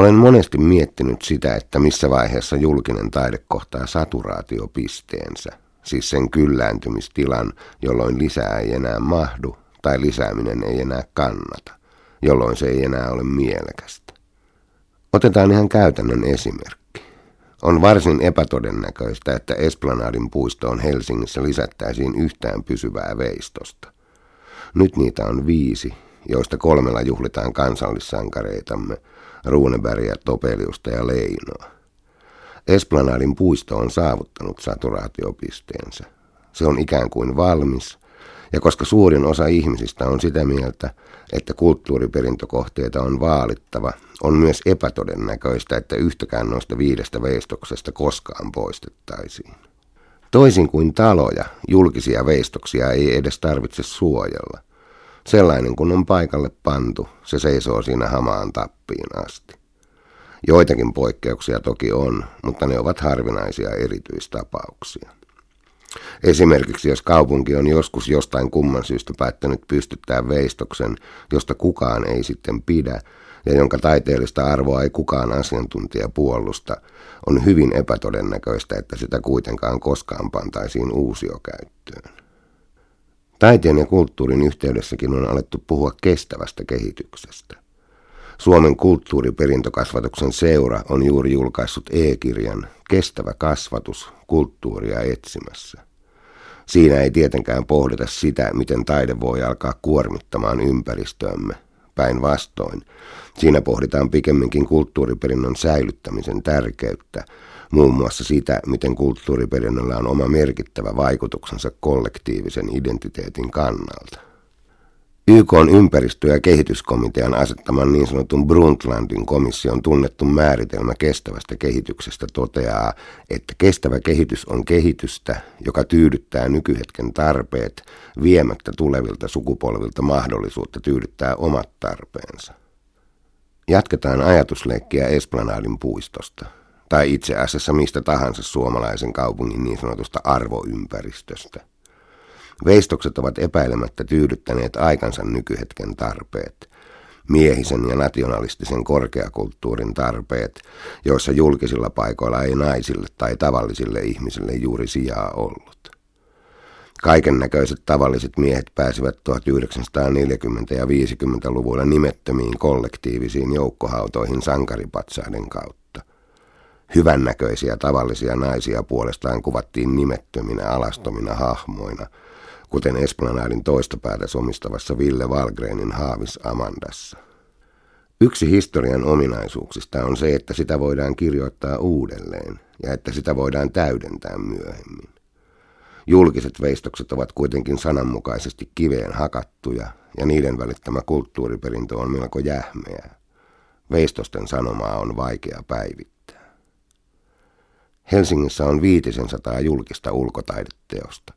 Olen monesti miettinyt sitä, että missä vaiheessa julkinen taide kohtaa saturaatiopisteensä, siis sen kyllääntymistilan, jolloin lisää ei enää mahdu tai lisääminen ei enää kannata, jolloin se ei enää ole mielekästä. Otetaan ihan käytännön esimerkki. On varsin epätodennäköistä, että Esplanadin puistoon Helsingissä lisättäisiin yhtään pysyvää veistosta. Nyt niitä on viisi, joista kolmella juhlitaan kansallissankareitamme, Runebergia, Topeliusta ja Leinoa. Esplanadin puisto on saavuttanut saturaatiopisteensä. Se on ikään kuin valmis, ja koska suurin osa ihmisistä on sitä mieltä, että kulttuuriperintökohteita on vaalittava, on myös epätodennäköistä, että yhtäkään noista viidestä veistoksesta koskaan poistettaisiin. Toisin kuin taloja, julkisia veistoksia ei edes tarvitse suojella. Sellainen kun on paikalle pantu, se seisoo siinä hamaan tappiin asti. Joitakin poikkeuksia toki on, mutta ne ovat harvinaisia erityistapauksia. Esimerkiksi jos kaupunki on joskus jostain kumman syystä päättänyt pystyttää veistoksen, josta kukaan ei sitten pidä, ja jonka taiteellista arvoa ei kukaan asiantuntija puolusta, on hyvin epätodennäköistä, että sitä kuitenkaan koskaan pantaisiin uusiokäyttöön. Taiteen ja kulttuurin yhteydessäkin on alettu puhua kestävästä kehityksestä. Suomen kulttuuriperintökasvatuksen seura on juuri julkaissut e-kirjan Kestävä kasvatus kulttuuria etsimässä. Siinä ei tietenkään pohdita sitä, miten taide voi alkaa kuormittamaan ympäristöämme. Päinvastoin, siinä pohditaan pikemminkin kulttuuriperinnön säilyttämisen tärkeyttä, muun muassa sitä, miten kulttuuriperinnöllä on oma merkittävä vaikutuksensa kollektiivisen identiteetin kannalta. YK on ympäristö- ja kehityskomitean asettaman niin sanotun Brundtlandin komission tunnettu määritelmä kestävästä kehityksestä toteaa, että kestävä kehitys on kehitystä, joka tyydyttää nykyhetken tarpeet, viemättä tulevilta sukupolvilta mahdollisuutta tyydyttää omat tarpeensa. Jatketaan ajatusleikkiä Esplanadin puistosta, tai itse asiassa mistä tahansa suomalaisen kaupungin niin sanotusta arvoympäristöstä. Veistokset ovat epäilemättä tyydyttäneet aikansa nykyhetken tarpeet, miehisen ja nationalistisen korkeakulttuurin tarpeet, joissa julkisilla paikoilla ei naisille tai tavallisille ihmisille juuri sijaa ollut. Kaiken näköiset tavalliset miehet pääsivät 1940- ja 50-luvulla nimettömiin kollektiivisiin joukkohautoihin sankaripatsaiden kautta. Hyvännäköisiä tavallisia naisia puolestaan kuvattiin nimettöminä alastomina hahmoina – kuten Esplanadin toista päätä somistavassa Ville Valgrenin Haavis Amandassa. Yksi historian ominaisuuksista on se, että sitä voidaan kirjoittaa uudelleen ja että sitä voidaan täydentää myöhemmin. Julkiset veistokset ovat kuitenkin sananmukaisesti kiveen hakattuja ja niiden välittämä kulttuuriperintö on melko jähmeää. Veistosten sanomaa on vaikea päivittää. Helsingissä on viitisen sataa julkista ulkotaideteosta.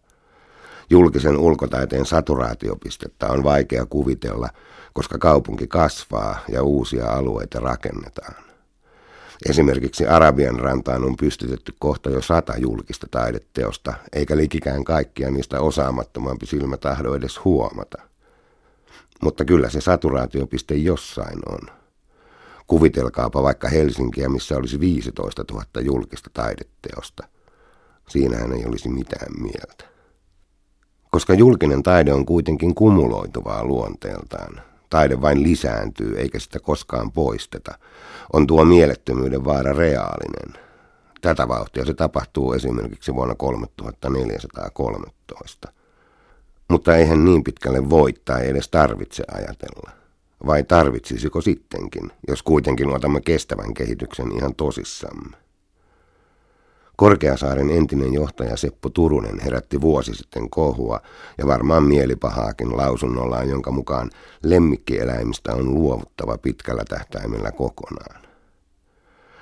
Julkisen ulkotaiteen saturaatiopistettä on vaikea kuvitella, koska kaupunki kasvaa ja uusia alueita rakennetaan. Esimerkiksi Arabian rantaan on pystytetty kohta jo sata julkista taideteosta, eikä likikään kaikkia niistä osaamattomampi silmä tahdo edes huomata. Mutta kyllä se saturaatiopiste jossain on. Kuvitelkaapa vaikka Helsinkiä, missä olisi 15 000 julkista taideteosta. Siinähän ei olisi mitään mieltä. Koska julkinen taide on kuitenkin kumuloituvaa luonteeltaan, taide vain lisääntyy eikä sitä koskaan poisteta, on tuo mielettömyyden vaara reaalinen. Tätä vauhtia se tapahtuu esimerkiksi vuonna 3413. Mutta eihän niin pitkälle voi tai edes tarvitse ajatella. Vai tarvitsisiko sittenkin, jos kuitenkin otamme kestävän kehityksen ihan tosissamme? Korkeasaaren entinen johtaja Seppo Turunen herätti vuosi sitten kohua ja varmaan mielipahaakin lausunnollaan, jonka mukaan lemmikkieläimistä on luovuttava pitkällä tähtäimellä kokonaan.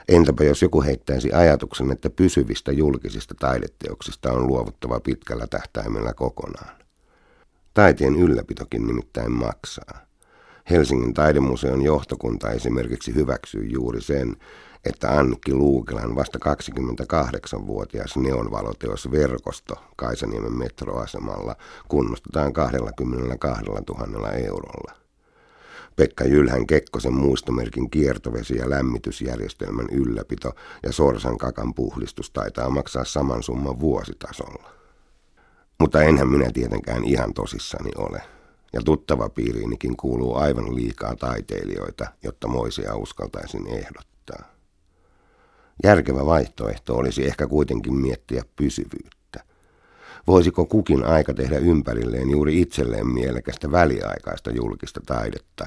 Entäpä jos joku heittäisi ajatuksen, että pysyvistä julkisista taideteoksista on luovuttava pitkällä tähtäimellä kokonaan? Taiteen ylläpitokin nimittäin maksaa. Helsingin taidemuseon johtokunta esimerkiksi hyväksyy juuri sen, että Annikki Luukelan vasta 28-vuotias neonvaloteos Verkosto Kaisaniemen metroasemalla kunnostetaan 22 000 eurolla. Pekka Jylhän Kekkosen muistomerkin kiertovesi- ja lämmitysjärjestelmän ylläpito ja Sorsan kakan puhdistus taitaa maksaa saman summan vuositasolla. Mutta enhän minä tietenkään ihan tosissani ole. Ja tuttava piiriinikin kuuluu aivan liikaa taiteilijoita, jotta moisia uskaltaisin ehdottaa. Järkevä vaihtoehto olisi ehkä kuitenkin miettiä pysyvyyttä. Voisiko kukin aika tehdä ympärilleen juuri itselleen mielekästä väliaikaista julkista taidetta,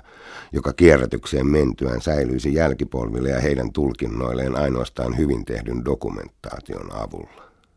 joka kierrätykseen mentyään säilyisi jälkipolville ja heidän tulkinnoilleen ainoastaan hyvin tehdyn dokumentaation avulla?